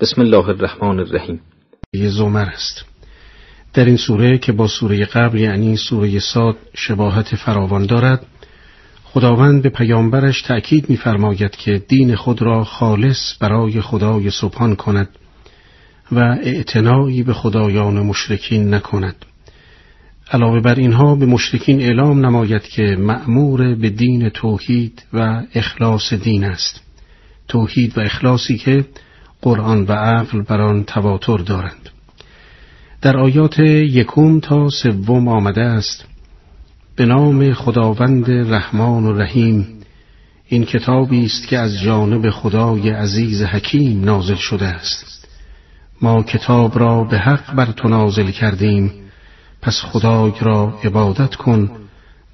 بسم الله الرحمن الرحیم. یه زمر است. در این سوره که با سوره قبل یعنی سوره ساد شباهت فراوان دارد خداوند به پیامبرش تأکید می‌فرماید که دین خود را خالص برای خدای سبحان کند و اعتنایی به خدایان مشرکین نکند. علاوه بر اینها به مشرکین اعلام نماید که مأمور به دین توحید و اخلاص دین است. توحید و اخلاصی که قرآن و عقل بر آن تواتر دارند. در آیات یکم تا سوم آمده است به نام خداوند رحمان و رحیم این کتابی است که از جانب خدای عزیز حکیم نازل شده است. ما کتاب را به حق بر تو نازل کردیم پس خدای را عبادت کن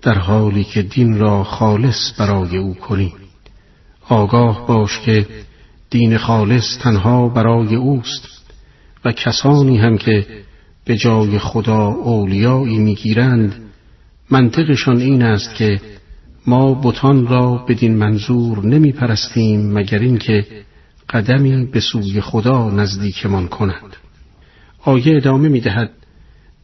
در حالی که دین را خالص برای او کنی. آگاه باش که دین خالص تنها برای اوست و کسانی هم که به جای خدا اولیایی می‌گیرند منطقشان این است که ما بتان را بدین منظور نمی پرستیم مگر اینکه قدمی به سوی خدا نزدیکمان کنند آیه ادامه می دهد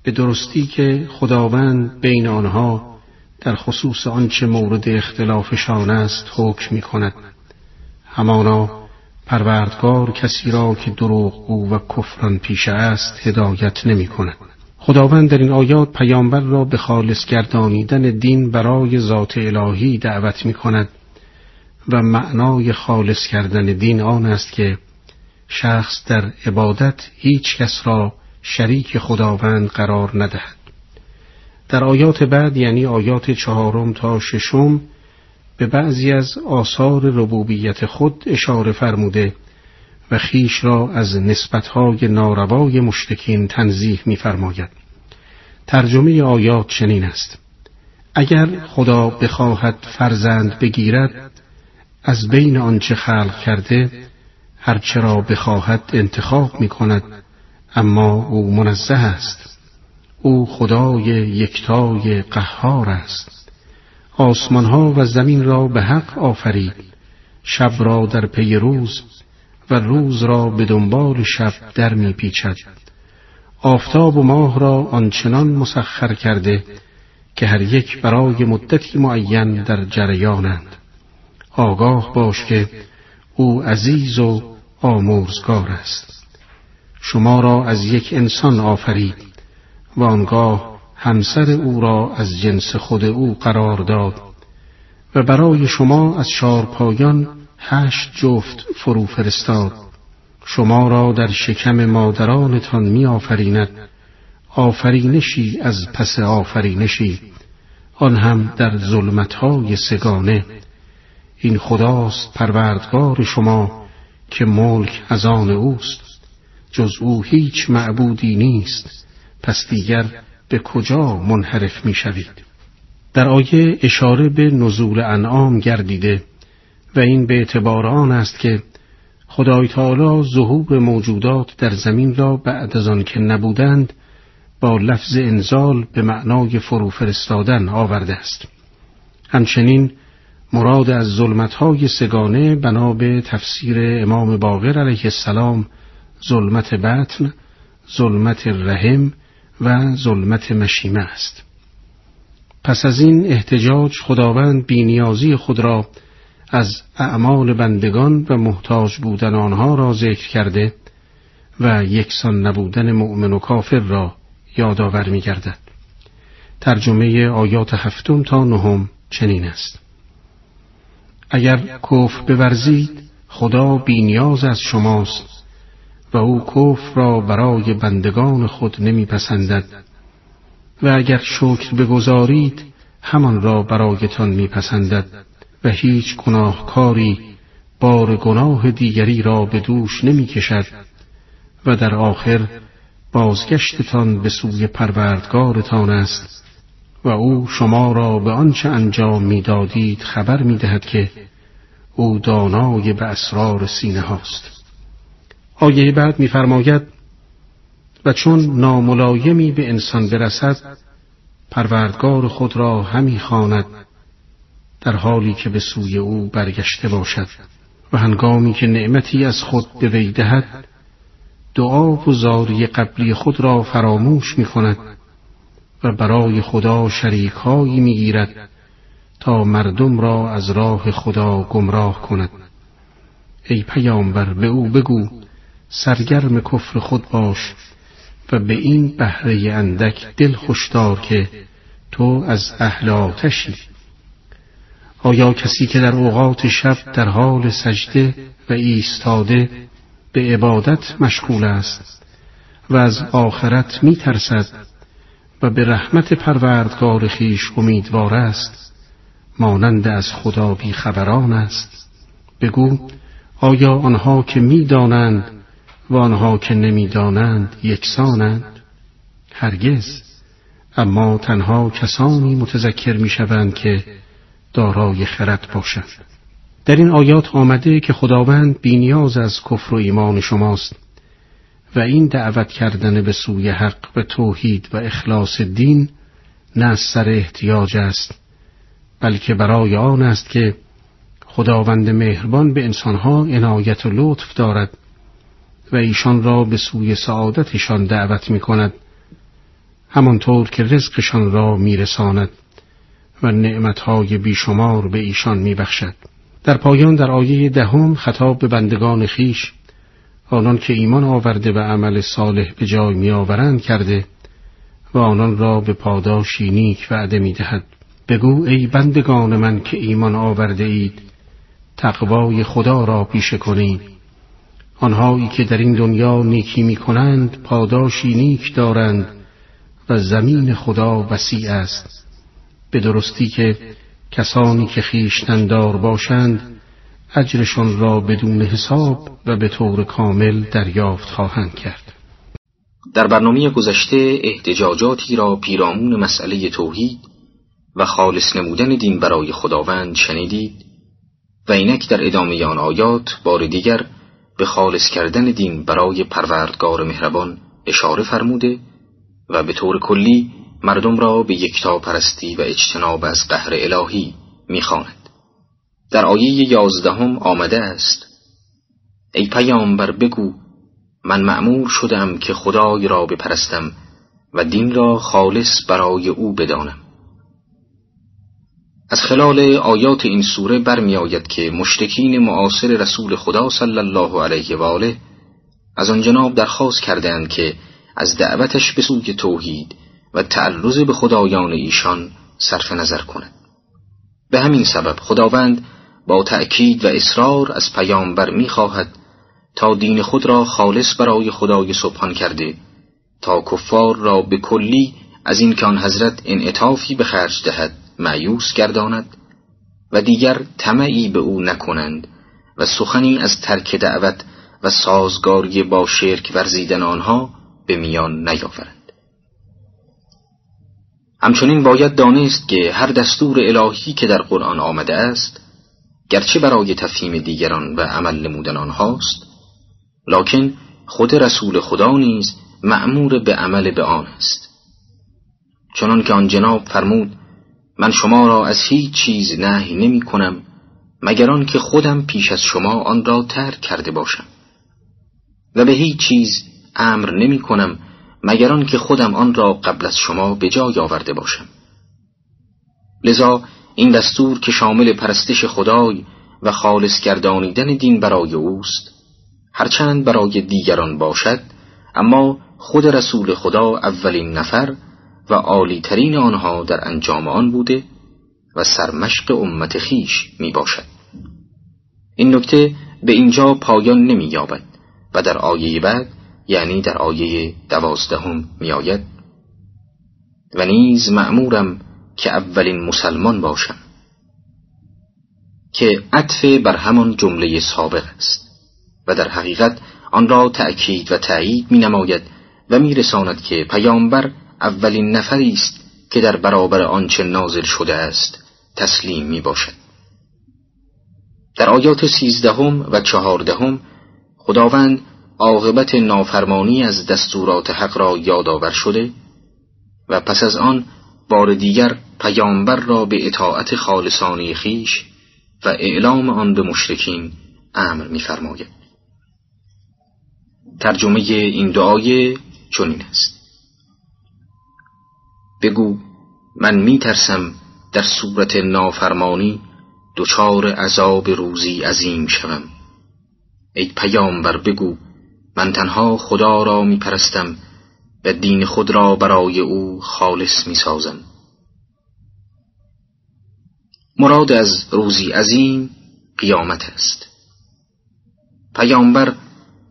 به درستی که خداوند بین آنها در خصوص آنچه مورد اختلافشان است حکم می کند همانا پروردگار کسی را که دروغگو و کفران پیشه است هدایت نمی کند. خداوند در این آیات پیامبر را به خالص گردانیدن دین برای ذات الهی دعوت می کند و معنای خالص کردن دین آن است که شخص در عبادت هیچ کس را شریک خداوند قرار ندهد. در آیات بعد یعنی آیات چهارم تا ششم به بعضی از آثار ربوبیت خود اشاره فرموده و خیش را از نسبتهای ناروای مشتکین تنزیح می‌فرماید. ترجمه آیات چنین است. اگر خدا بخواهد فرزند بگیرد از بین آنچه خلق کرده هرچه را بخواهد انتخاب می کند اما او منزه است. او خدای یکتای قهار است. آسمان ها و زمین را به حق آفرید. شب را در پی روز و روز را به دنبال شب در می پیچد. آفتاب و ماه را آنچنان مسخر کرده که هر یک برای مدتی معین در جریانند. آگاه باش که او عزیز و آمرزگار است. شما را از یک انسان آفرید و آنگاه همسر او را از جنس خود او قرار داد و برای شما از شارپایان هشت جفت فرو فرستاد. شما را در شکم مادرانتان می آفریند آفرینشی از پس آفرینشی. آن هم در ظلمتهای سگانه. این خداست پروردگار شما که ملک از آن اوست. جز او هیچ معبودی نیست. پس دیگر به کجا منحرف می شوید؟ در آیه اشاره به نزول انعام گردیده و این به اعتبار آن است که خدای تعالی ظهور موجودات در زمین را بعد از آن که نبودند با لفظ انزال به معنای فرو فرستادن آورده است همچنین مراد از ظلمتهای سگانه بنا به تفسیر امام باقر علیه السلام ظلمت بطن ظلمت رحم و ظلمت مشیمه است. پس از این احتجاج خداوند بینیازی خود را از اعمال بندگان و محتاج بودن آنها را ذکر کرده و یکسان نبودن مؤمن و کافر را یادآور می گردد. ترجمه آیات هفتم تا نهم چنین است. اگر کفر بورزید خدا بینیاز از شماست. و او کفر را برای بندگان خود نمیپسندد. و اگر شکر بگذارید همان را برایتان میپسندد و هیچ گناهکاری بار گناه دیگری را به دوش نمی‌کشد و در آخر بازگشتتان به سوی پروردگارتان است و او شما را به آنچه انجام می‌دادید خبر می‌دهد که او دانای به اسرار سینه هاست. آیه بعد میفرماید و چون ناملایمی به انسان برسد پروردگار خود را همی خواند در حالی که به سوی او برگشته باشد و هنگامی که نعمتی از خود به وی دهد دعا و زاری قبلی خود را فراموش می کند و برای خدا شریکهایی می گیرد تا مردم را از راه خدا گمراه کند. ای پیامبر به او بگو سرگرم کفر خود باش و به این بهره اندک دل خوشدار که تو از اهل آتشی. آیا کسی که در اوقات شب در حال سجده و ایستاده به عبادت مشغول است و از آخرت می ترسد و به رحمت پروردگار خیش امیدوار است مانند از خدا بی خبران است؟ بگو آیا آنها که می‌دانند و آنها که نمی‌دانند یکسانند. هرگز. اما تنها کسانی متذکر می‌شوند که دارای خرد باشند. در این آیات آمده که خداوند بینیاز از کفر و ایمان شماست و این دعوت کردن به سوی حق و توحید و اخلاص دین نه از سر احتیاج است بلکه برای آن است که خداوند مهربان به انسانها عنایت و لطف دارد و ایشان را به سوی سعادتشان دعوت می کند همانطور که رزقشان را میرساند و نعمتهای بیشمار به ایشان میبخشد. در پایان در آیه دهم خطاب به بندگان خیش آنان که ایمان آورده و عمل صالح به جای میآورند کرده و آنان را به پاداشی نیک وعده می‌دهد. بگو ای بندگان من که ایمان آورده اید تقوای خدا را پیشه کنید. آنهایی که در این دنیا نیکی می کنند پاداشی نیک دارند و زمین خدا وسیع است. به درستی که کسانی که خیشتندار باشند اجرشان را بدون حساب و به طور کامل دریافت خواهند کرد. در برنامه گذشته احتجاجاتی را پیرامون مسئله توحید و خالص نمودن دین برای خداوند شنیدید و اینک در ادامه آن آیات بار دیگر به خالص کردن دین برای پروردگار مهربان اشاره فرموده و به طور کلی مردم را به یکتا پرستی و اجتناب از قهر الهی می‌خواند. در آیه یازدهم آمده است ای پیامبر بگو من معمور شدم که خدای را بپرستم و دین را خالص برای او بدانم از خلال آیات این سوره برمیآید که مشتکین معاصر رسول خدا صلی الله علیه و آله از آن جناب درخواست کردند که از دعوتش به سوی توحید و تعرض به خدایان ایشان صرف نظر کند به همین سبب خداوند با تأکید و اصرار از پیامبر می‌خواهد تا دین خود را خالص برای خدای سبحان کرده تا کفار را به کلی از این که آن حضرت انعطافی به خرج دهد معیوس گرداند و دیگر طمعی به او نکنند و سخنی از ترک دعوت و سازگاری با شرک ورزیدن آنها به میان نیاورند. همچنین باید دانست که هر دستور الهی که در قرآن آمده است گرچه برای تفهیم دیگران و عمل نمودن آنهاست لکن خود رسول خدا نیز مأمور به عمل به آن است. چنان که آن جناب فرمود من شما را از هیچ چیز نهی نمی کنم مگر که خودم پیش از شما آن را ترک کرده باشم. و به هیچ چیز امر نمی کنم مگر که خودم آن را قبل از شما به جای آورده باشم. لذا این دستور که شامل پرستش خدای و خالص گردانیدن دین برای اوست هرچند برای دیگران باشد اما خود رسول خدا اولین نفر و عالیترین آنها در انجام آن بوده و سرمشق امت خیش می باشد. این نکته به اینجا پایان نمی یابد و در آیه بعد یعنی در آیه دوازدهم می آید و نیز مأمورم که اولین مسلمان باشم که عطف بر همان جمله سابق است و در حقیقت آن را تأکید و تأیید می نماید و می رساند که پیامبر اولین نفری است که در برابر آنچه نازل شده است تسلیم می باشد. در آیات سیزدهم و چهاردهم خداوند عاقبت نافرمانی از دستورات حق را یادآور شده و پس از آن بار دیگر پیامبر را به اطاعت خالصانی خیش و اعلام آن به مشرکین امر می‌فرماید. ترجمه این دعای چنین است بگو من می ترسم در صورت نافرمانی دچار عذاب روزی عظیم شوم. ای پیامبر بگو من تنها خدا را می پرستم و دین خود را برای او خالص می سازم مراد از روزی عظیم قیامت است. پیامبر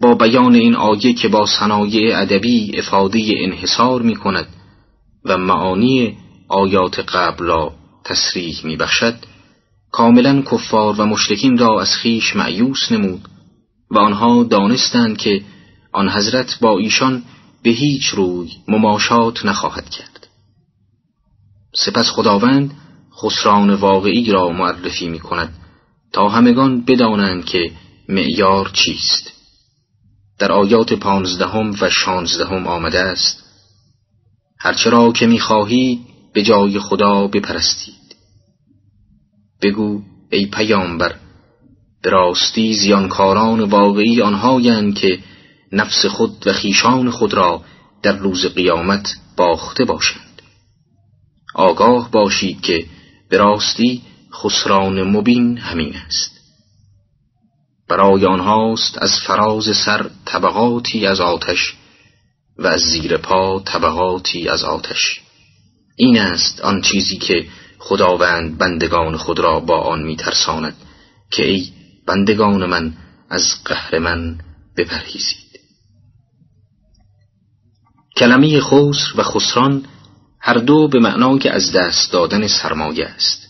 با بیان این آیه که با صنایع ادبی افاده انحصار می کند و معانی آیات قبل را تصریح می بخشد کاملا کفار و مشرکین را از خیش معیوس نمود و آنها دانستند که آن حضرت با ایشان به هیچ روی مماشات نخواهد کرد. سپس خداوند خسران واقعی را معرفی می کند تا همگان بدانند که معیار چیست. در آیات پانزدهم و شانزدهم آمده است هرچه را که می‌خواهید به جای خدا بپرستید. بگو ای پیامبر به راستی زیانکاران واقعی آنهایند که نفس خود و خیشان خود را در روز قیامت باخته باشند. آگاه باشید که به راستی خسران مبین همین است. برای آنهاست از فراز سر طبقاتی از آتش و از زیر پا طبقاتی از آتش. این است آن چیزی که خداوند بندگان خود را با آن میترساند که ای بندگان من از قهر من بپرهیزید. کلمه خسر و خسران هر دو به معنای از دست دادن سرمایه است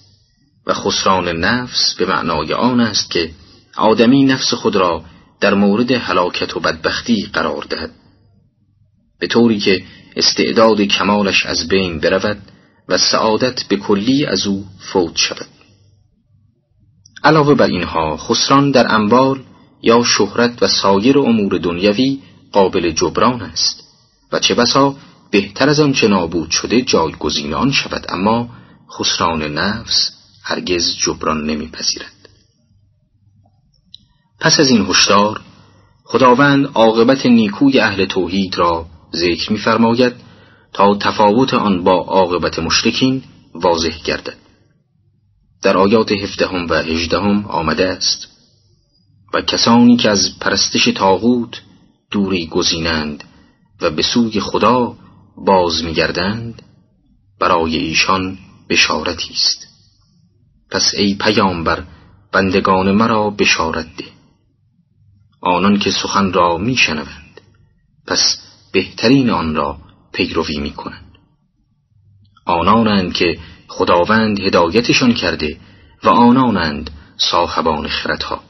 و خسران نفس به معنای آن است که آدمی نفس خود را در مورد هلاکت و بدبختی قرار دهد. به طوری که استعداد کمالش از بین برود و سعادت به کلی از او فوت شود. علاوه بر اینها خسران در انبال یا شهرت و سایر امور دنیوی قابل جبران است و چه بسا بهتر از آنچه نابود شده جایگزین آن شود اما خسران نفس هرگز جبران نمیپذیرد. پس از این هشدار خداوند عاقبت نیکوی اهل توحید را ذکر می‌فرماید تا تفاوت آن با عاقبت مشرکین واضح گردد. در آیات هفدهم و هجدهم آمده است. و کسانی که از پرستش تاغوت دوری گزینند و به سوی خدا باز میگردند برای ایشان بشارتی است. پس ای پیامبر بندگان مرا بشارت ده. آنان که سخن را میشنوند پس بهترین آن را پیروی می‌کنند. آنانند که خداوند هدایتشان کرده و آنانند صاحبان خردها.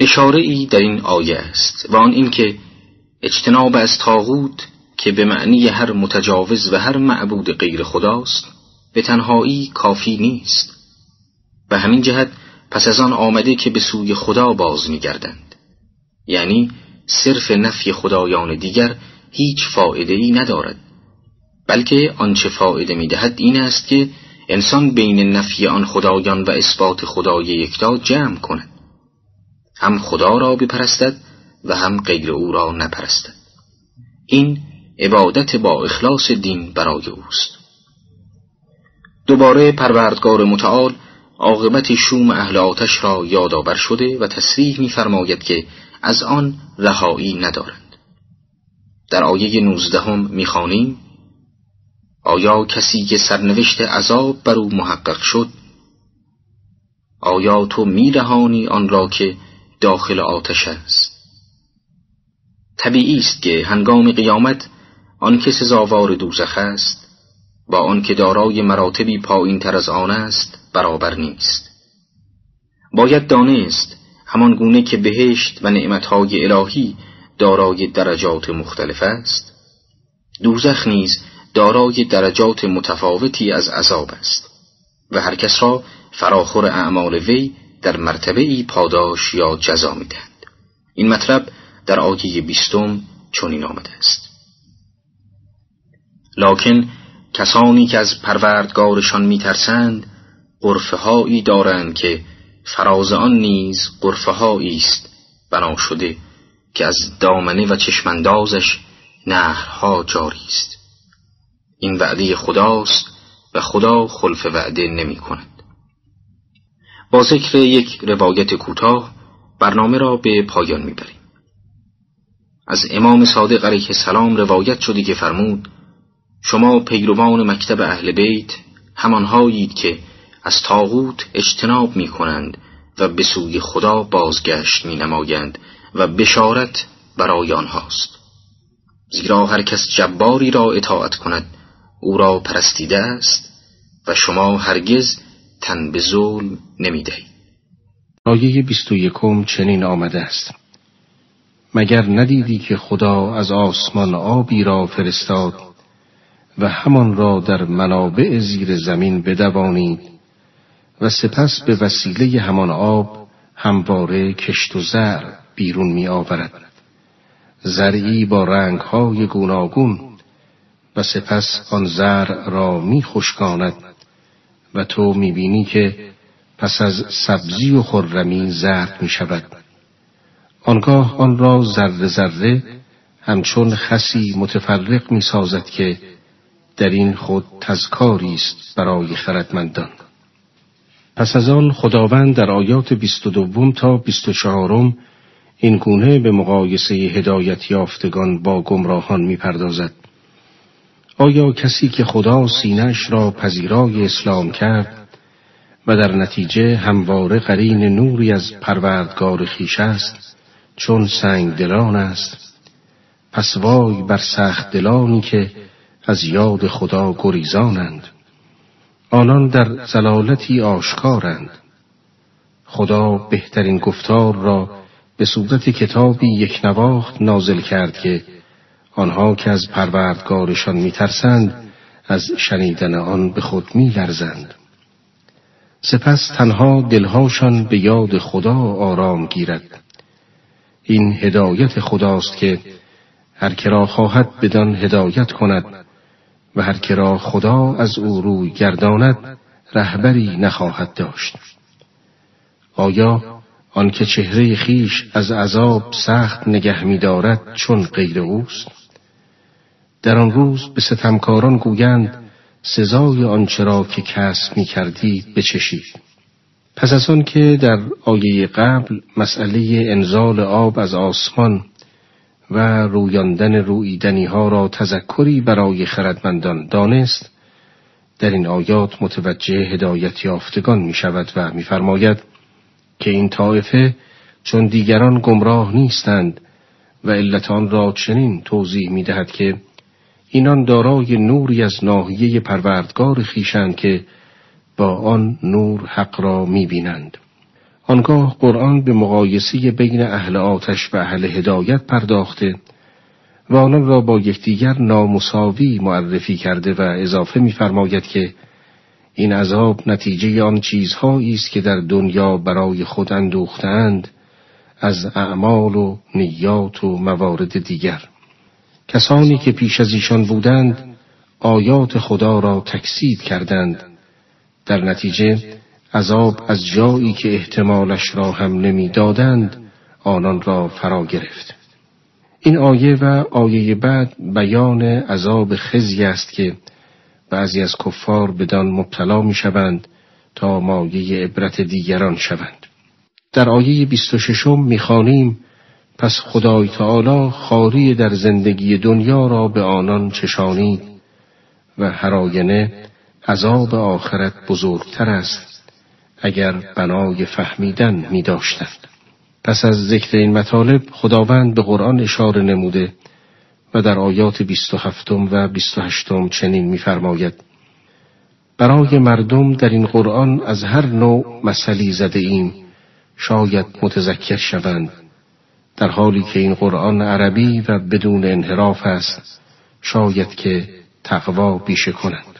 اشاره ای در این آیه است و آن اینکه اجتناب از تاغوت که به معنی هر متجاوز و هر معبود غیر خداست به تنهایی کافی نیست. به همین جهت پس از آن آمده که به سوی خدا باز میگردند. یعنی صرف نفی خدایان دیگر هیچ فائده ای ندارد. بلکه آنچه فائده می‌دهد این است که انسان بین نفی آن خدایان و اثبات خدای یکتا جمع کند. هم خدا را بپرستد و هم غیر او را نپرستد. این عبادت با اخلاص دین برای اوست. دوباره پروردگار متعال عاقبت شوم اهل آتش را یادآور شده و تصریح می‌فرماید که از آن رهایی ندارند. در آیه نوزدهم می‌خوانیم آیا کسی که سرنوشت عذاب بر او محقق شد آیا تو میرهانی آن را که داخل آتش است؟ طبیعی است که هنگام قیامت آن که سزاوار دوزخ است با آن که دارای مراتبی پایین تر از آن است برابر نیست. باید دانست همان گونه که بهشت و نعمتهای الهی دارای درجات مختلف است. دوزخ نیز دارای درجات متفاوتی از عذاب است و هر کس را فراخور اعمال وی در مرتبه ای پاداش یا جزا می‌دهند این مطلب در آیه بیستم چنین آمده است. لکن کسانی که از پروردگارشان میترسند قرفه هایی دارند که فراز آن نیز قرفه است. بنا شده که از دامنه و چشمندازش نهرها جاری است. این وعده خداست و خدا خلف وعده نمی کند با ذکر یک روایت کوتاه برنامه را به پایان می‌بریم. از امام صادق علیه السلام روایت شده که فرمود شما پیروان مکتب اهل بیت همانهایید که از تاغوت اجتناب می کنند و به سوی خدا بازگشت می نمایند و بشارت برای آنهاست. زیرا هر کس جباری را اطاعت کند او را پرستیده است و شما هرگز تن به ظلم نمی دهید آیه بیست و یکم چنین آمده است. مگر ندیدی که خدا از آسمان آبی را فرستاد و همان را در منابع زیر زمین بدوانید؟ و سپس به وسیله همان آب همواره کشت و زر بیرون می آورد زرعی با رنگهای گوناگون و سپس آن زر را می خشکاند و تو می بینی که پس از سبزی و خرمی زرد می شود آنگاه آن را ذره ذره همچون خسی متفرق می سازد که در این خود تذکاری است برای خردمندان. پس از آن خداوند در آیات بیست و دوم تا بیست و چهارم این گونه به مقایسه هدایت یافتگان با گمراهان می‌پردازد. آیا کسی که خدا سینش را پذیرای اسلام کرد و در نتیجه همواره قرین نوری از پروردگار خیش است چون سنگ دلان است؟ پس وای بر سخت دلانی که از یاد خدا گریزانند. آنان در زلالتی آشکارند. خدا بهترین گفتار را به صورت کتابی یک نواخت نازل کرد که آنها که از پروردگارشان میترسند از شنیدن آن به خود میلرزند. سپس تنها دلهاشان به یاد خدا آرام گیرد. این هدایت خداست که هر کرا خواهد بدان هدایت کند و هر را خدا از او روی گرداند رهبری نخواهد داشت. آیا آنکه چهره خیش از عذاب سخت نگه می‌دارد چون غیر اوست؟ در آن روز به ستمکاران گویند سزای آنچه را که کسب می کردی بچشید. پس از آن که در آیه قبل مسئله انزال آب از آسمان و رویاندن رویدنی ها را تذکری برای خردمندان دانست در این آیات متوجه هدایت یافتگان می شود و میفرماید که این طایفه چون دیگران گمراه نیستند و علتان را چنین توضیح می دهد که اینان دارای نوری از ناحیه پروردگار خیشند که با آن نور حق را می بینند. آنگاه قرآن به مقایسه بین اهل آتش و اهل هدایت پرداخته و آنان را با یکدیگر نامساوی معرفی کرده و اضافه می‌فرماید که این عذاب نتیجه آن چیزهایی است که در دنیا برای خود اندوختند از اعمال و نیات و موارد دیگر. کسانی که پیش از ایشان بودند آیات خدا را تکسید کردند. در نتیجه عذاب از جایی که احتمالش را هم نمی‌دادند آنان را فرا گرفت. این آیه و آیه بعد بیان عذاب خزی است که بعضی از کفار بدان مبتلا می شوند تا مایه عبرت دیگران شوند. در آیه 26 می‌خوانیم پس خدای تعالی خاری در زندگی دنیا را به آنان چشانید و هر آینه عذاب آخرت بزرگتر است. اگر بنای فهمیدن می داشتند. پس از ذکر این مطالب خداوند به قرآن اشاره نموده و در آیات 27 و 28 چنین می‌فرماید. برای مردم در این قرآن از هر نوع مسئلی زده ایم. شاید متذکر شوند. در حالی که این قرآن عربی و بدون انحراف است شاید که تقوا بیشه کنند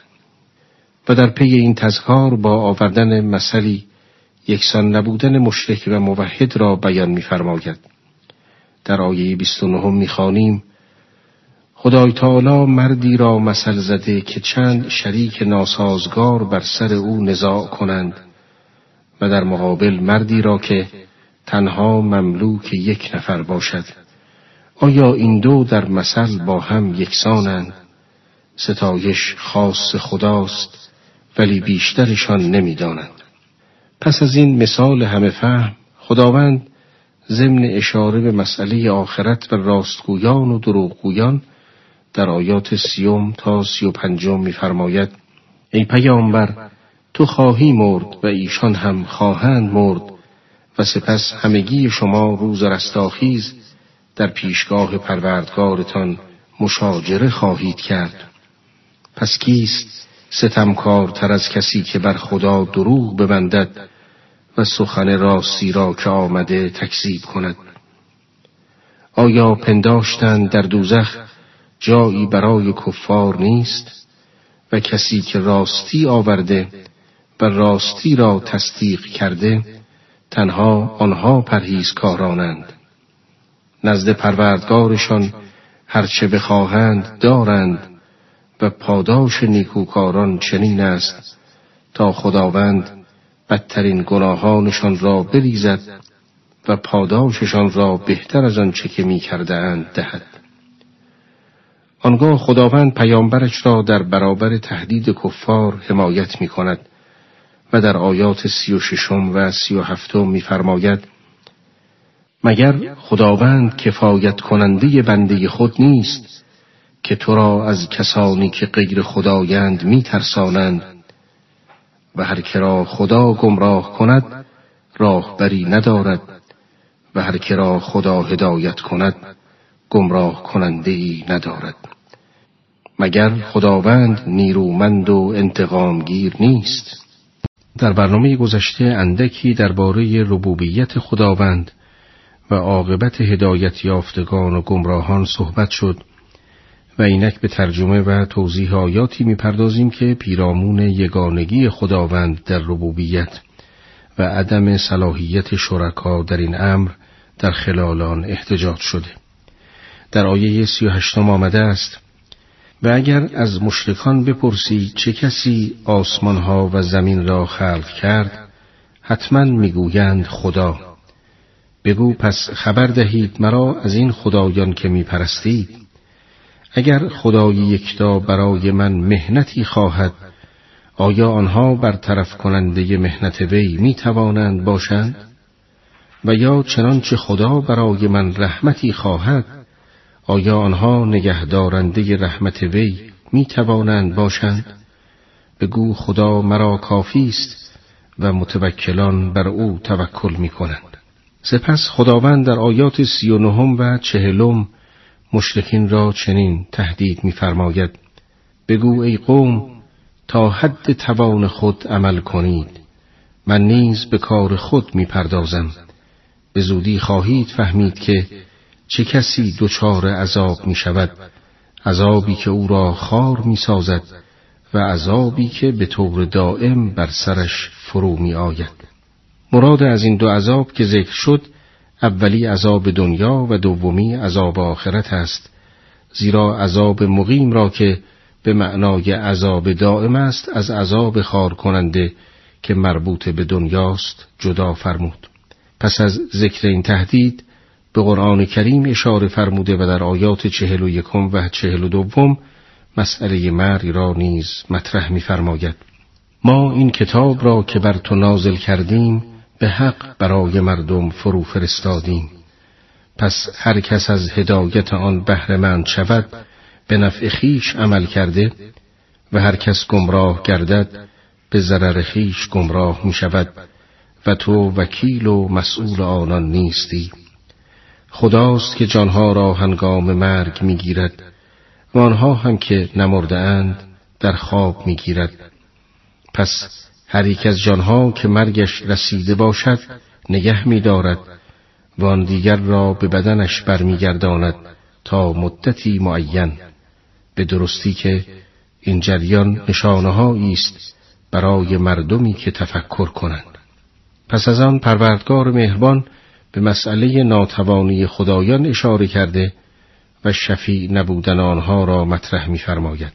و در پی این تذکار با آوردن مثلی یکسان نبودن مشرک و موحد را بیان می‌فرماید. در آیه 29 می‌خوانیم خدای تعالی مردی را مثل زده که چند شریک ناسازگار بر سر او نزاع کنند و در مقابل مردی را که تنها مملوک یک نفر باشد آیا این دو در مثل با هم یکسانند ستایش خاص خداست ولی بیشترشان نمی‌دانند. پس از این مثال همه فهم خداوند ضمن اشاره به مسئله آخرت و راستگویان و دروغگویان در آیات سیوم تا سی و پنجم میفرماید ای پیامبر تو خواهی مرد و ایشان هم خواهند مرد و سپس همگی شما روز رستاخیز در پیشگاه پروردگارتان مشاجره خواهید کرد. پس کیست ستمکار تر از کسی که بر خدا دروغ ببندد و سخن راستی را که آمده تکذیب کند. آیا پنداشتند در دوزخ جایی برای کفار نیست و کسی که راستی آورده و راستی را تصدیق کرده تنها آنها پرهیزکارانند؟ نزد پروردگارشان هرچه بخواهند دارند و پاداش نیکوکاران چنین است تا خداوند بدترین گناهانشان را بریزد و پاداششان را بهتر از آنچه که می اند دهد. آنگاه خداوند پیامبرش را در برابر تهدید کفار حمایت می کند و در آیات سی و ششم و سی و هفتم می فرماید مگر خداوند کفایت کننده بنده خود نیست که تو را از کسانی که غیر خدایند می ترسانند و هر کرا خدا گمراه کند راهبری ندارد و هر کرا خدا هدایت کند گمراه کننده ای ندارد. مگر خداوند نیرومند و انتقامگیر نیست؟ در برنامه گذشته اندکی درباره ربوبیت خداوند و عاقبت هدایت یافتگان و گمراهان صحبت شد. و اینک به ترجمه و توضیح آیاتی می‌پردازیم که پیرامون یگانگی خداوند در ربوبیت و عدم صلاحیت شرکا در این امر در خلال آن احتجاج شده. در آیه سی و هشتم آمده است و اگر از مشرکان بپرسی چه کسی آسمانها و زمین را خلق کرد حتما می‌گویند خدا. بگو پس خبر دهید مرا از این خدایان که میپرستید. اگر خدای یکتا برای من مهنتی خواهد آیا آنها برطرف کننده مهنت وی می توانند باشند؟ و یا چنانچه خدا برای من رحمتی خواهد آیا آنها نگهدارنده رحمت وی می توانند باشند؟ بگو خدا مرا کافی است و متوکلان بر او توکل می کنند. سپس خداوند در آیات سی و نهم و چهلم مشرکین را چنین تهدید می‌فرماید. بگو ای قوم تا حد توان خود عمل کنید. من نیز به کار خود می‌پردازم. به زودی خواهید فهمید که چه کسی دچار عذاب می شود عذابی که او را خار می سازد و عذابی که به طور دائم بر سرش فرو می آید مراد از این دو عذاب که ذکر شد اولی عذاب دنیا و دومی عذاب آخرت است. زیرا عذاب مقیم را که به معنای عذاب دائم است از عذاب خار کننده که مربوط به دنیاست جدا فرمود. پس از ذکر این تهدید به قرآن کریم اشاره فرموده و در آیات چهل و یکم و چهل و دوم مسئله مرگ را نیز مطرح می‌فرماید. ما این کتاب را که بر تو نازل کردیم به حق برای مردم فرو فرستادیم. پس هر کس از هدایت آن بهرهمند شود به نفع خیش عمل کرده و هر کس گمراه گردد به ضرر خیش گمراه می شود و تو وکیل و مسئول آنان نیستی. خداست که جانها را هنگام مرگ می‌گیرد و آنها هم که نمرده اند در خواب می‌گیرد. پس هر یک از جانها که مرگش رسیده باشد نگه می دارد و آن دیگر را به بدنش برمیگرداند تا مدتی معین به درستی که این جریان نشانه است برای مردمی که تفکر کنند پس از آن پروردگار مهربان به مسئله ناتوانی خدایان اشاره کرده و شفیع نبودن آنها را مطرح می‌فرماید.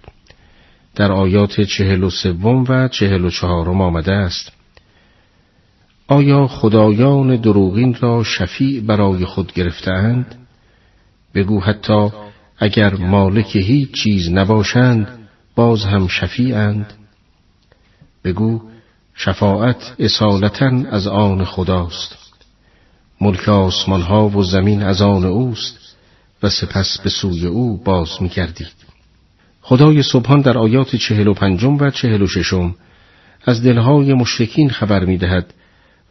در آیات چهل و سوم و چهل و چهارم آمده است آیا خدایان دروغین را شفیع برای خود گرفتهاند؟ بگو حتی اگر مالک هیچ چیز نباشند باز هم شفیعند بگو شفاعت اصالتا از آن خداست ملک آسمان و زمین از آن اوست و سپس به سوی او باز می. خدای سبحان در آیات چهل و پنجم و چهل و ششم از دلهای مشرکین خبر می دهد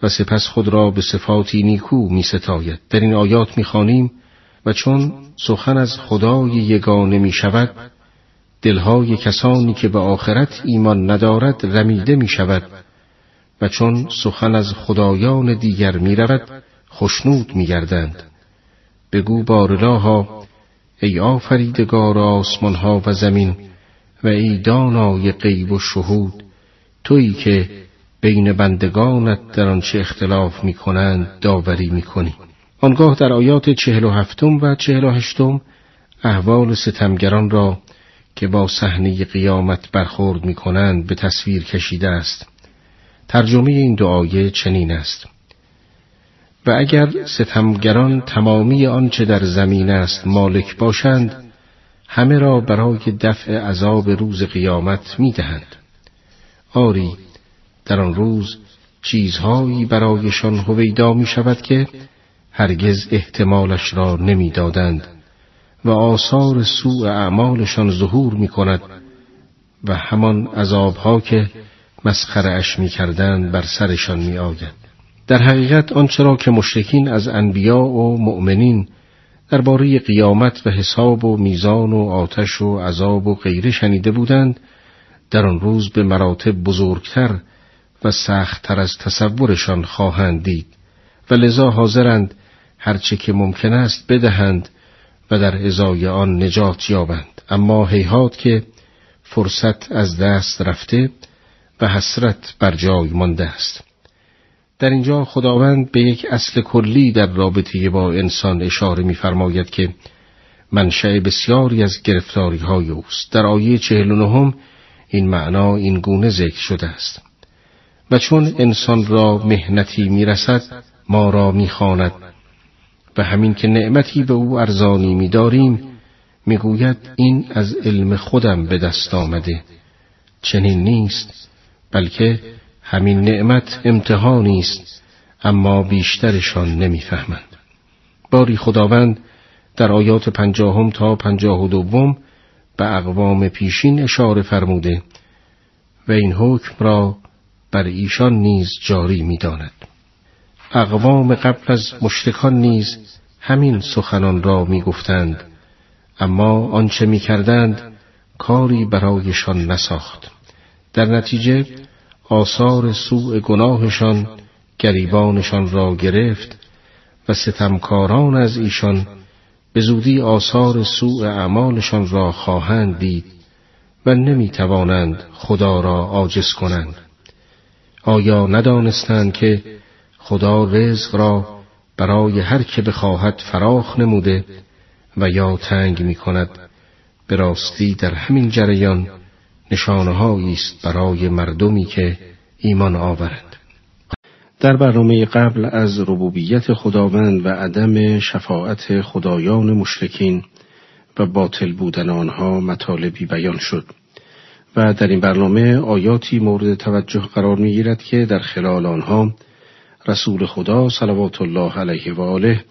و سپس خود را به صفاتی نیکو می ستاید. در این آیات می خانیم و چون سخن از خدای یگانه می شود دلهای کسانی که به آخرت ایمان ندارد رمیده می شود و چون سخن از خدایان دیگر می رود خشنود می گردند. بگو بارلاها ای آفریدگار آسمان ها و زمین و ای دانای غیب و شهود تویی که بین بندگانت در آنچه اختلاف می کنند داوری می کنی. آنگاه در آیات چهل و هفتم و چهل و هشتم احوال ستمگران را که با صحنه قیامت برخورد می کنند به تصویر کشیده است. ترجمه این دعایه چنین است. و اگر ستمگران تمامی آنچه در زمین است مالک باشند همه را برای دفع عذاب روز قیامت می دهند. آری در آن روز چیزهایی برایشان هویدا می شود که هرگز احتمالش را نمی‌دادند و آثار سوء اعمالشان ظهور می کند و همان عذابها که مسخرش می کردن بر سرشان می آید. در حقیقت آنچه را که مشرکین از انبیا و مؤمنین درباره قیامت و حساب و میزان و آتش و عذاب و غیره شنیده بودند در آن روز به مراتب بزرگتر و سختتر از تصورشان خواهند دید و لذا حاضرند هرچه که ممکن است بدهند و در ازای آن نجات یابند. اما هیهات که فرصت از دست رفته و حسرت بر جای مانده است. در اینجا خداوند به یک اصل کلی در رابطه با انسان اشاره می‌فرماید که منشأ بسیاری از گرفتاری های اوست. در آیه چهل نهم این معنا این گونه ذکر شده است. و چون انسان را مهنتی می‌رسد ما را می‌خواند. و همین که نعمتی به او ارزانی میداریم می‌گوید این از علم خودم به دست آمده. چنین نیست بلکه همین نعمت امتحانی است اما بیشترشان نمی‌فهمند باری خداوند در آیات پنجاهم تا پنجاه و دوم به اقوام پیشین اشاره فرموده و این حکم را بر ایشان نیز جاری می‌داند. اقوام قبل از مشرکان نیز همین سخنان را می‌گفتند اما آنچه می‌کردند کاری برایشان نساخت در نتیجه آثار سوء گناهشان گریبانشان را گرفت و ستمکاران از ایشان به زودی آثار سوء اعمالشان را خواهند دید و نمی توانند خدا را عاجز کنند. آیا ندانستند که خدا رزق را برای هر که بخواهد فراخ نموده و یا تنگ می کند به راستی در همین جریان نشانه است برای مردمی که ایمان آورند. در برنامه قبل از ربوبیت خداوند و عدم شفاعت خدایان مشرکین و باطل بودن آنها مطالبی بیان شد و در این برنامه آیاتی مورد توجه قرار می گیرد که در خلال آنها رسول خدا صلوات الله علیه و آله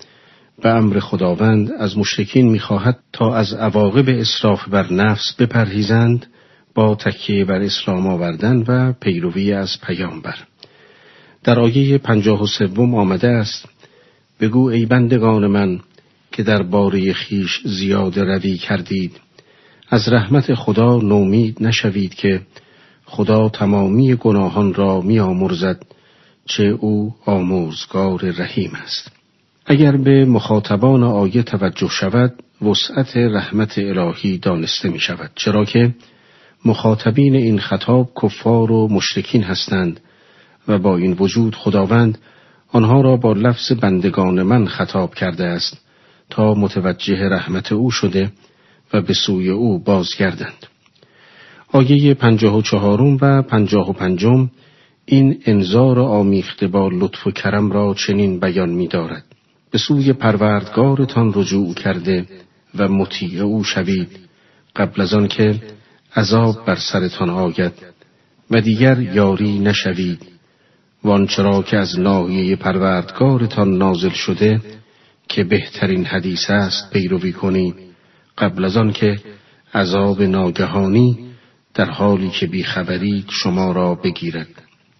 به امر خداوند از مشرکین می‌خواهد تا از عواقب اصراف بر نفس بپرهیزند با تکیه بر اسلام آوردن و پیروی از پیامبر. در آیه پنجاه و سوم آمده است بگو ای بندگان من که در باره خیش زیاد روی کردید. از رحمت خدا نومید نشوید که خدا تمامی گناهان را می آمرزد چه او آموزگار رحیم است. اگر به مخاطبان آیه توجه شود وسعت رحمت الهی دانسته می شود چرا که مخاطبین این خطاب کفار و مشرکین هستند و با این وجود خداوند آنها را با لفظ بندگان من خطاب کرده است تا متوجه رحمت او شده و به سوی او بازگردند. آیه پنجاه و چهارم و پنجاه و پنجم این انذار آمیخته با لطف و کرم را چنین بیان می دارد. به سوی پروردگارتان رجوع کرده و مطیع او شوید قبل از آن که عذاب بر سرتان آید و دیگر یاری نشوید. وانچرا که از ناحیه پروردگارتان نازل شده که بهترین حدیث است پیروی کنید. قبل از آن که عذاب ناگهانی در حالی که بیخبرید شما را بگیرد.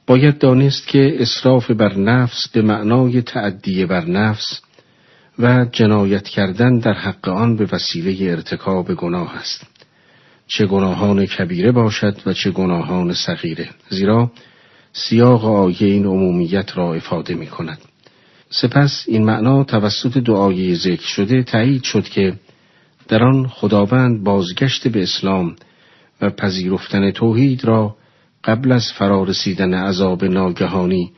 باید دانست که اصراف بر نفس به معنای تعدیه بر نفس و جنایت کردن در حق آن به وسیله ارتکاب گناه است. چه گناهان کبیره باشد و چه گناهان صغیره زیرا سیاق آیه این عمومیت را افاده می کند سپس این معنا توسط دعای ذکر شده تایید شد که در آن خداوند بازگشت به اسلام و پذیرفتن توحید را قبل از فرارسیدن عذاب ناگهانی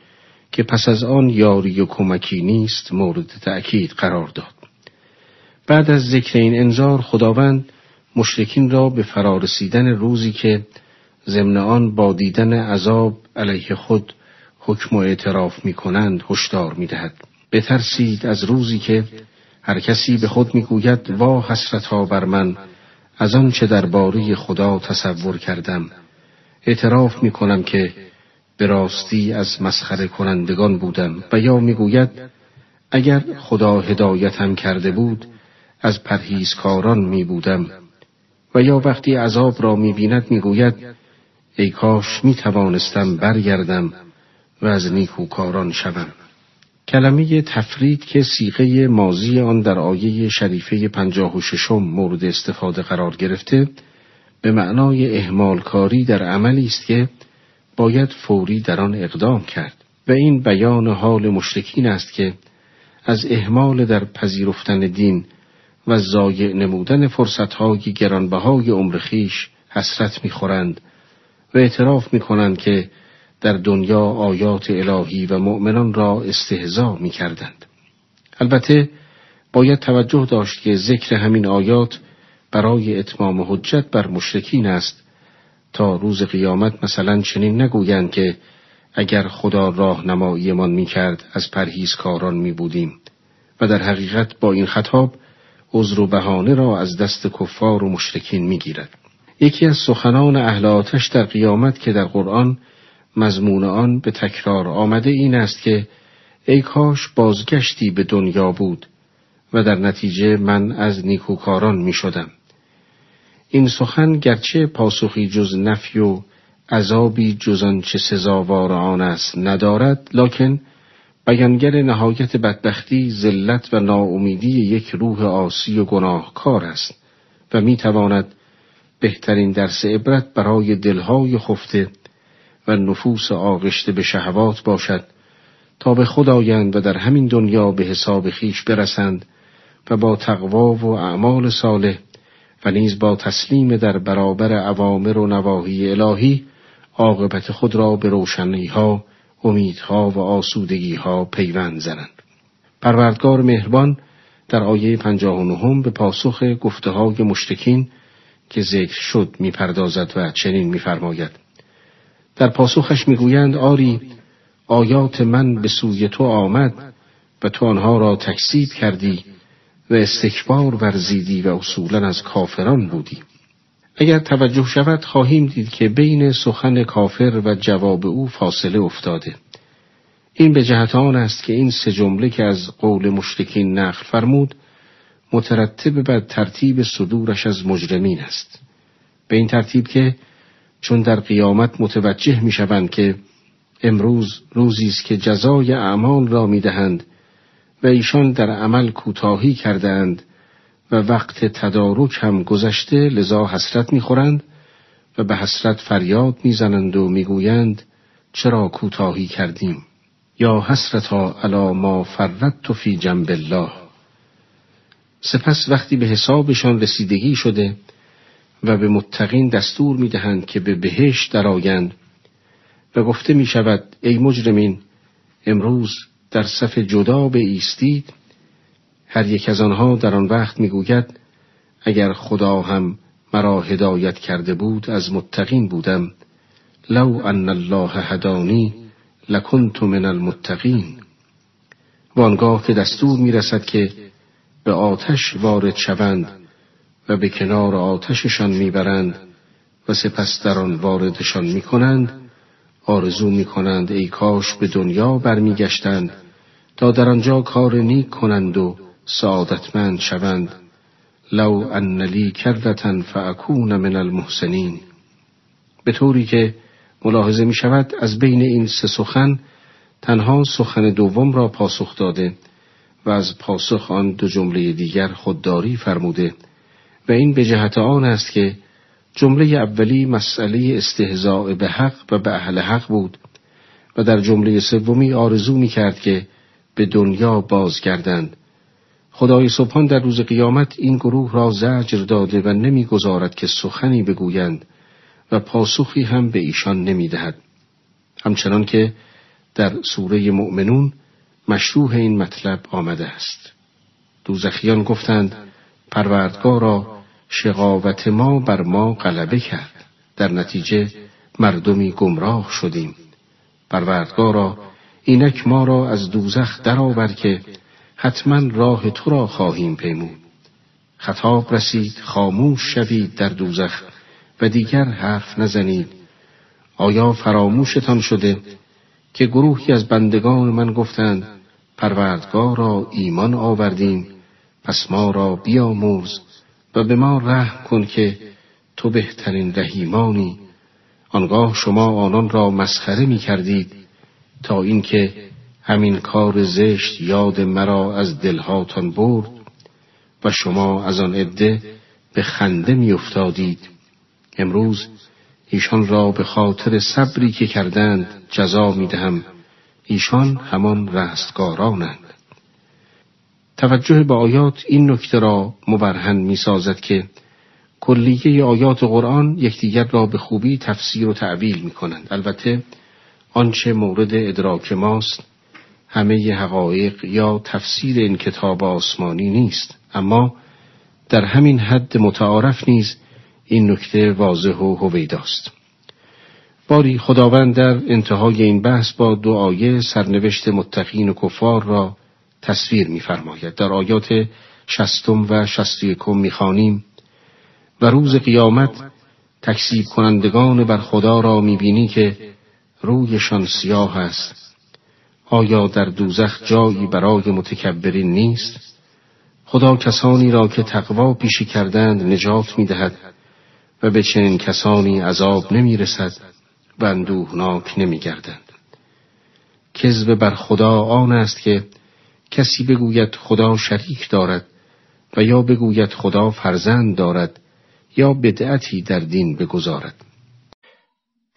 که پس از آن یاری و کمکی نیست مورد تأکید قرار داد. بعد از ذکر این انذار خداوند مشرکین را به فرارسیدن روزی که ضمن آن با دیدن عذاب علیه خود حکم و اعتراف می کنند هشدار می دهد. بترسید از روزی که هر کسی به خود می‌گوید وا حسرت بر من از آن چه درباره خدا تصور کردم اعتراف می کنم که به راستی از مسخره کنندگان بودم و یا می‌گوید اگر خدا هدایتم کرده بود از پرهیزکاران می بودم و یا وقتی عذاب را می بیند می گوید ای کاش می توانستم برگردم و از نیکوکاران شوم. کلمه تفرید که سیغه مازی آن در آیه شریفه پنجاه و ششم مورد استفاده قرار گرفته به معنای اهمال کاری در عملی است که باید فوری در آن اقدام کرد و این بیان حال مشرکین است که از اهمال در پذیرفتن دین و زایع نمودن فرصتهای گرانبهای عمر خیش حسرت می‌خورند و اعتراف می‌کنند که در دنیا آیات الهی و مؤمنان را استهزا می‌کردند. البته باید توجه داشت که ذکر همین آیات برای اتمام حجت بر مشرکین است تا روز قیامت مثلا چنین نگویند که اگر خدا راهنماییمان می‌کرد از پرهیزکاران می بودیم و در حقیقت با این خطاب عذر و بهانه را از دست کفار و مشرکین می‌گیرد. یکی از سخنان اهل آتش در قیامت که در قرآن مضمون آن به تکرار آمده این است که ای کاش بازگشتی به دنیا بود و در نتیجه من از نیکوکاران می شدم. این سخن گرچه پاسخی جز نفی و عذابی جز چه سزاوار آن است ندارد لکن بیانگر نهایت بدبختی ذلت و ناامیدی یک روح آسی و گناهکار است و می تواند بهترین درس عبرت برای دلهای خفته و نفوس آغشته به شهوات باشد تا به خود آیند و در همین دنیا به حساب خیش برسند و با تقوا و اعمال صالح و نیز با تسلیم در برابر عوامر و نواهی الهی عاقبت خود را به روشنی ها، امیدها و آسودگی ها پیوند زنند. پروردگار مهربان در آیه پنجاه و نهم به پاسخ گفته های مشتکین که ذکر شد می‌پردازد و چنین میفرماید در پاسخش می‌گویند آری آیات من به سوی تو آمد و تو آنها را تکسیب کردی و استکبار ورزیدی و اصولا از کافران بودی اگر توجه شود خواهیم دید که بین سخن کافر و جواب او فاصله افتاده. این به جهت آن است که این سه جمله که از قول مشرکین نقل فرمود مترتب بر ترتیب صدورش از مجرمین است. به این ترتیب که چون در قیامت متوجه می شوند که امروز روزی است که جزای اعمال را می دهند و ایشان در عمل کوتاهی کردند و وقت تدارک هم گذشته لذا حسرت می‌خورند و به حسرت فریاد می‌زنند و می‌گویند چرا کوتاهی کردیم؟ یا حسرتا علا ما فرت فی جنب الله. سپس وقتی به حسابشان رسیدگی شده و به متقین دستور می‌دهند که به بهشت درآیند و گفته می شود ای مجرمین امروز در صف جدا به ایستید هر یک از آنها در آن وقت می‌گوید اگر خدا هم مرا هدایت کرده بود از متقین بودم. لو ان الله هدانی لکنت من المتقین. و آنگاه که دستور می‌رسد که به آتش وارد شوند و به کنار آتششان می‌برند و سپس در آن واردشان می‌کنند آرزو می‌کنند ای کاش به دنیا برمیگشتند تا در آنجا کار نیک کنند و سعادتمند شوند. لو ان لی کردتن فاکون من المحسنین به طوری که ملاحظه می شود از بین این سه سخن تنها سخن دوم را پاسخ داده و از پاسخ آن دو جمله دیگر خودداری فرموده. و این به جهت آن است که جمله اولی مسئله استهزاء به حق و به اهل حق بود و در جمله سومی آرزو می کرد که به دنیا بازگردند. خدای سبحان در روز قیامت این گروه را زجر داده و نمی‌گذارد که سخنی بگویند و پاسخی هم به ایشان نمی‌دهد. همچنان که در سوره مؤمنون مشروح این مطلب آمده است. دوزخیان گفتند پروردگارا شقاوت ما بر ما غلبه کرد. در نتیجه مردمی گمراه شدیم. پروردگارا اینک ما را از دوزخ درآور که حتما راه تو را خواهیم پیمود. خطاب رسید خاموش شوید در دوزخ و دیگر حرف نزنید. آیا فراموشتان شده که گروهی از بندگان من گفتند پروردگار را ایمان آوردیم پس ما را بیاموز و به ما رحم کن که تو بهترین رحیمانی. آنگاه شما آنان را مسخره می کردید تا اینکه همین کار زشت یاد مرا از دلهاتان برد و شما از آن عده به خنده می افتادید. امروز ایشان را به خاطر صبری که کردند جزا می دهم. ایشان همان رستگارانند. توجه به آیات این نکته را مبرهن می سازد که کلیه آیات قرآن یکدیگر را به خوبی تفسیر و تعویل می کنند. البته آنچه مورد ادراک ماست همه حقایق یا تفسیر این کتاب آسمانی نیست. اما در همین حد متعارف نیز این نکته واضح و هویداست. باری خداوند در انتهای این بحث با دو آیه سرنوشت متقین و کفار را تصویر می‌فرماید. در آیات شستم و شست یکم می‌خوانیم و روز قیامت تکسیب کنندگان بر خدا را می‌بینی که رویشان سیاه است آیا در دوزخ جایی برای متکبرین نیست؟ خدا کسانی را که تقوا پیشی کردند نجات می‌دهد و به چنین کسانی عذاب نمی‌رسد و اندوهناک نمیگردند. کذب بر خدا آن است که کسی بگوید خدا شریک دارد و یا بگوید خدا فرزند دارد یا بدعتی در دین بگذارد.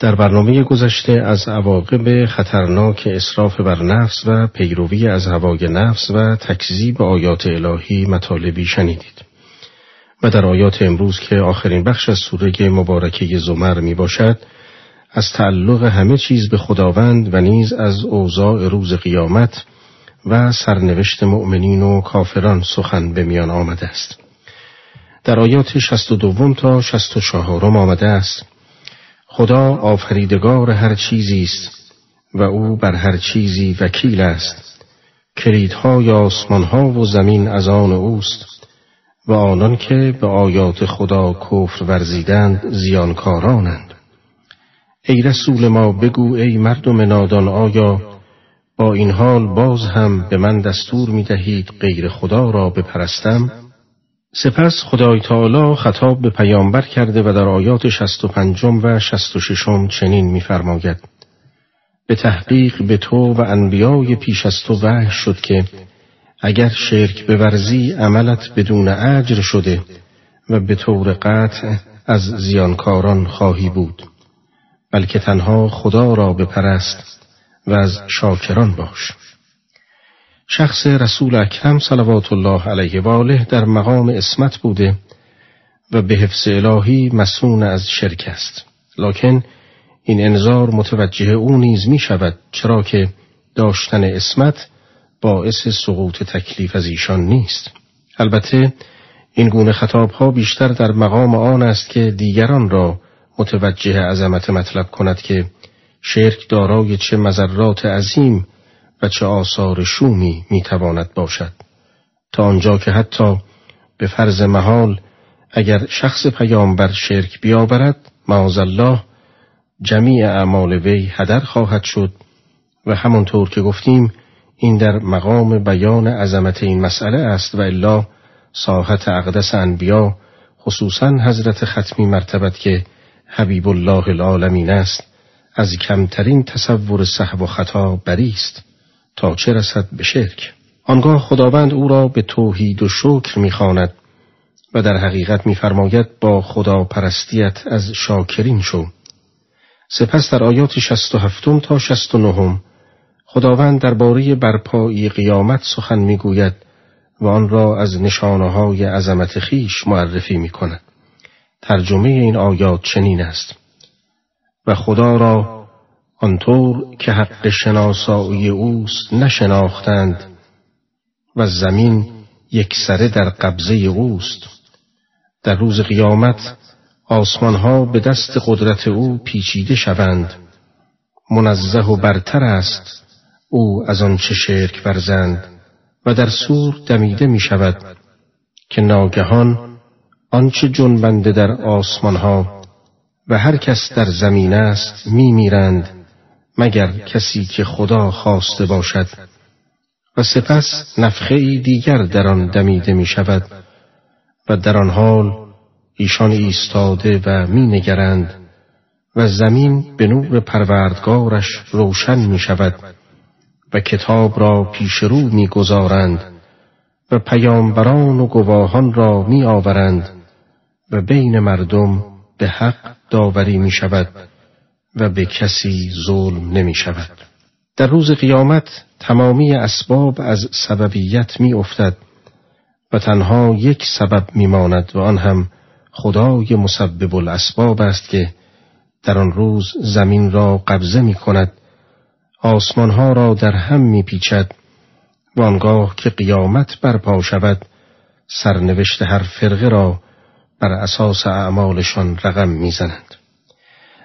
در برنامه گذشته از عواقب خطرناک اصراف بر نفس و پیروی از هوای نفس و تکذیب آیات الهی مطالبی شنیدید و در آیات امروز که آخرین بخش از سوره مبارکه زمر می باشد از تعلق همه چیز به خداوند و نیز از اوضاع روز قیامت و سرنوشت مؤمنین و کافران سخن به میان آمده است. در آیات شست و دوم تا شست و چهارم آمده است خدا آفریدگار هر چیزی است و او بر هر چیزی وکیل است. کلیدهای آسمانها و زمین از آن اوست و آنان که به آیات خدا کفر ورزیدند زیانکارانند. ای رسول ما بگو ای مردم نادان آیا با این حال باز هم به من دستور می دهید غیر خدا را بپرستم؟ سپس خدای تعالی خطاب به پیامبر کرده و در آیات شست و پنجم و شست و ششم چنین می‌فرماید. به تحقیق به تو و انبیای پیش از تو وحی شد که اگر شرک بورزی عملت بدون اجر شده و به طور قطع از زیانکاران خواهی بود بلکه تنها خدا را بپرست و از شاکران باش. شخص رسول اکرم صلوات الله علیه و آله در مقام اسمت بوده و به حفظ الهی مسون از شرک است. لکن این انظار متوجه او نیز می شود چرا که داشتن اسمت باعث سقوط تکلیف از ایشان نیست. البته این گونه خطاب ها بیشتر در مقام آن است که دیگران را متوجه عظمت مطلب کند که شرک دارای چه مذرات عظیم چه آثار شومی می‌تواند باشد. تا آنجا که حتی به فرض محال اگر شخص پیامبر شرک بیاورد معاذ الله جمیع اعمال وی هدر خواهد شد و همانطور که گفتیم این در مقام بیان عظمت این مسئله است و الا ساحت اقدس انبیا خصوصا حضرت ختمی مرتبت که حبیب الله العالمین است از کمترین تصور صحب و خطا بریست تا چه رسد به شرک. آنگاه خداوند او را به توحید و شکر می‌خواند و در حقیقت میفرماید با خدا پرستیت از شاکرین شو. سپس در آیات 67 تا 69 خداوند درباره برپایی قیامت سخن می‌گوید و آن را از نشانه های عظمت خیش معرفی می کند. ترجمه این آیات چنین است. و خدا را آنطور که حق شناسایی اوست نشناختند و زمین یک سره در قبضه اوست. در روز قیامت آسمانها به دست قدرت او پیچیده شوند. منزه و برتر است او از آنچه شرک ورزند و در سور دمیده می شود که ناگهان آنچه جنبنده در آسمانها و هر کس در زمین است می میرند مگر کسی که خدا خواسته باشد. و سپس نفخه ای دیگر در آن دمیده می شود و در آن حال ایشان ایستاده و می نگرند و زمین به نور پروردگارش روشن می شود و کتاب را پیش رو می گذارند و پیامبران و گواهان را می آورند و بین مردم به حق داوری می شود و به کسی ظلم نمی شود. در روز قیامت تمامی اسباب از سببیت می افتد و تنها یک سبب می ماند و آن هم خدای مسبب الاسباب است که در آن روز زمین را قبضه می کند آسمانها را در هم می پیچد و آنگاه که قیامت برپا شود سرنوشت هر فرقه را بر اساس اعمالشان رقم می‌زنند.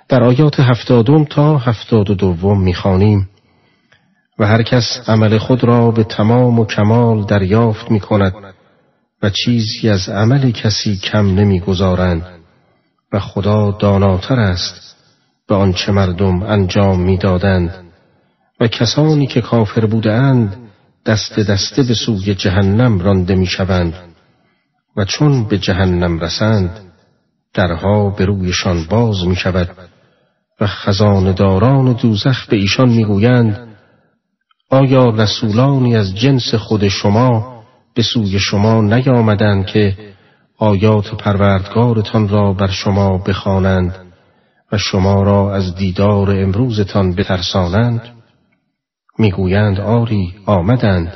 در آیات هفتادم تا هفتاد و دوم می‌خوانیم. و هر کس عمل خود را به تمام و کمال دریافت می کند و چیزی از عمل کسی کم نمی‌گذارند و خدا داناتر است به آنچه مردم انجام می‌دادند و کسانی که کافر بودند دست دسته به سوی جهنم رانده می‌شوند و چون به جهنم رسند درها به رویشان باز می شود و خزانداران دوزخ به ایشان می‌گویند آیا رسولانی از جنس خود شما به سوی شما نیامدند که آیات پروردگارتان را بر شما بخوانند و شما را از دیدار امروزتان بترسانند؟ می‌گویند آری آمدند.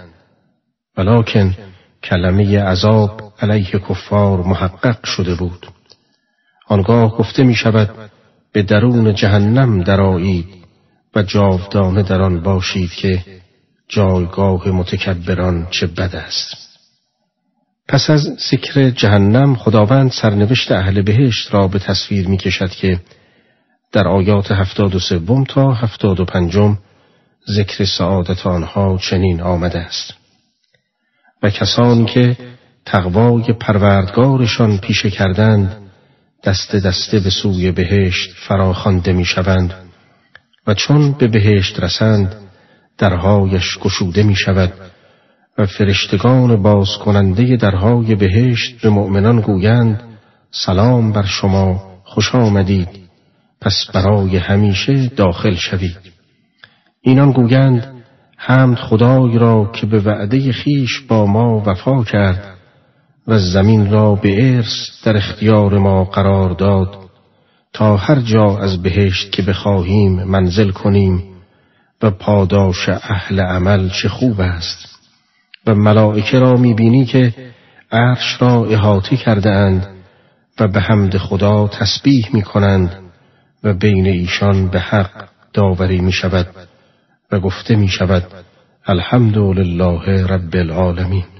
ولیکن کلمه عذاب علیه کفار محقق شده بود. آنگاه گفته می شود به درون جهنم درایید و جاودانه در آن باشید که جایگاه متکبران چه بد است. پس از ذکر جهنم خداوند سرنوشت اهل بهشت را به تصویر می کشد که در آیات هفتاد و سوم تا هفتاد و پنجم ذکر سعادت آنها چنین آمده است. و کسانی که تقوای پروردگارشان پیشه کردند دست دسته به سوی بهشت فراخوانده می شوند و چون به بهشت رسند درهایش گشوده می شود و فرشتگان باز کننده درهای بهشت به مؤمنان گویند سلام بر شما خوش آمدید پس برای همیشه داخل شوید. اینان گویند حمد خدای را که به وعده خیش با ما وفا کرد و زمین را به ارث در اختیار ما قرار داد تا هر جا از بهشت که بخواهیم منزل کنیم و پاداش اهل عمل چه خوب است. و ملائکه را می‌بینی که عرش را احاطه کرده اند و به حمد خدا تسبیح می کنند و بین ایشان به حق داوری می شود و گفته می شود الحمد لله رب العالمین.